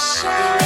shine.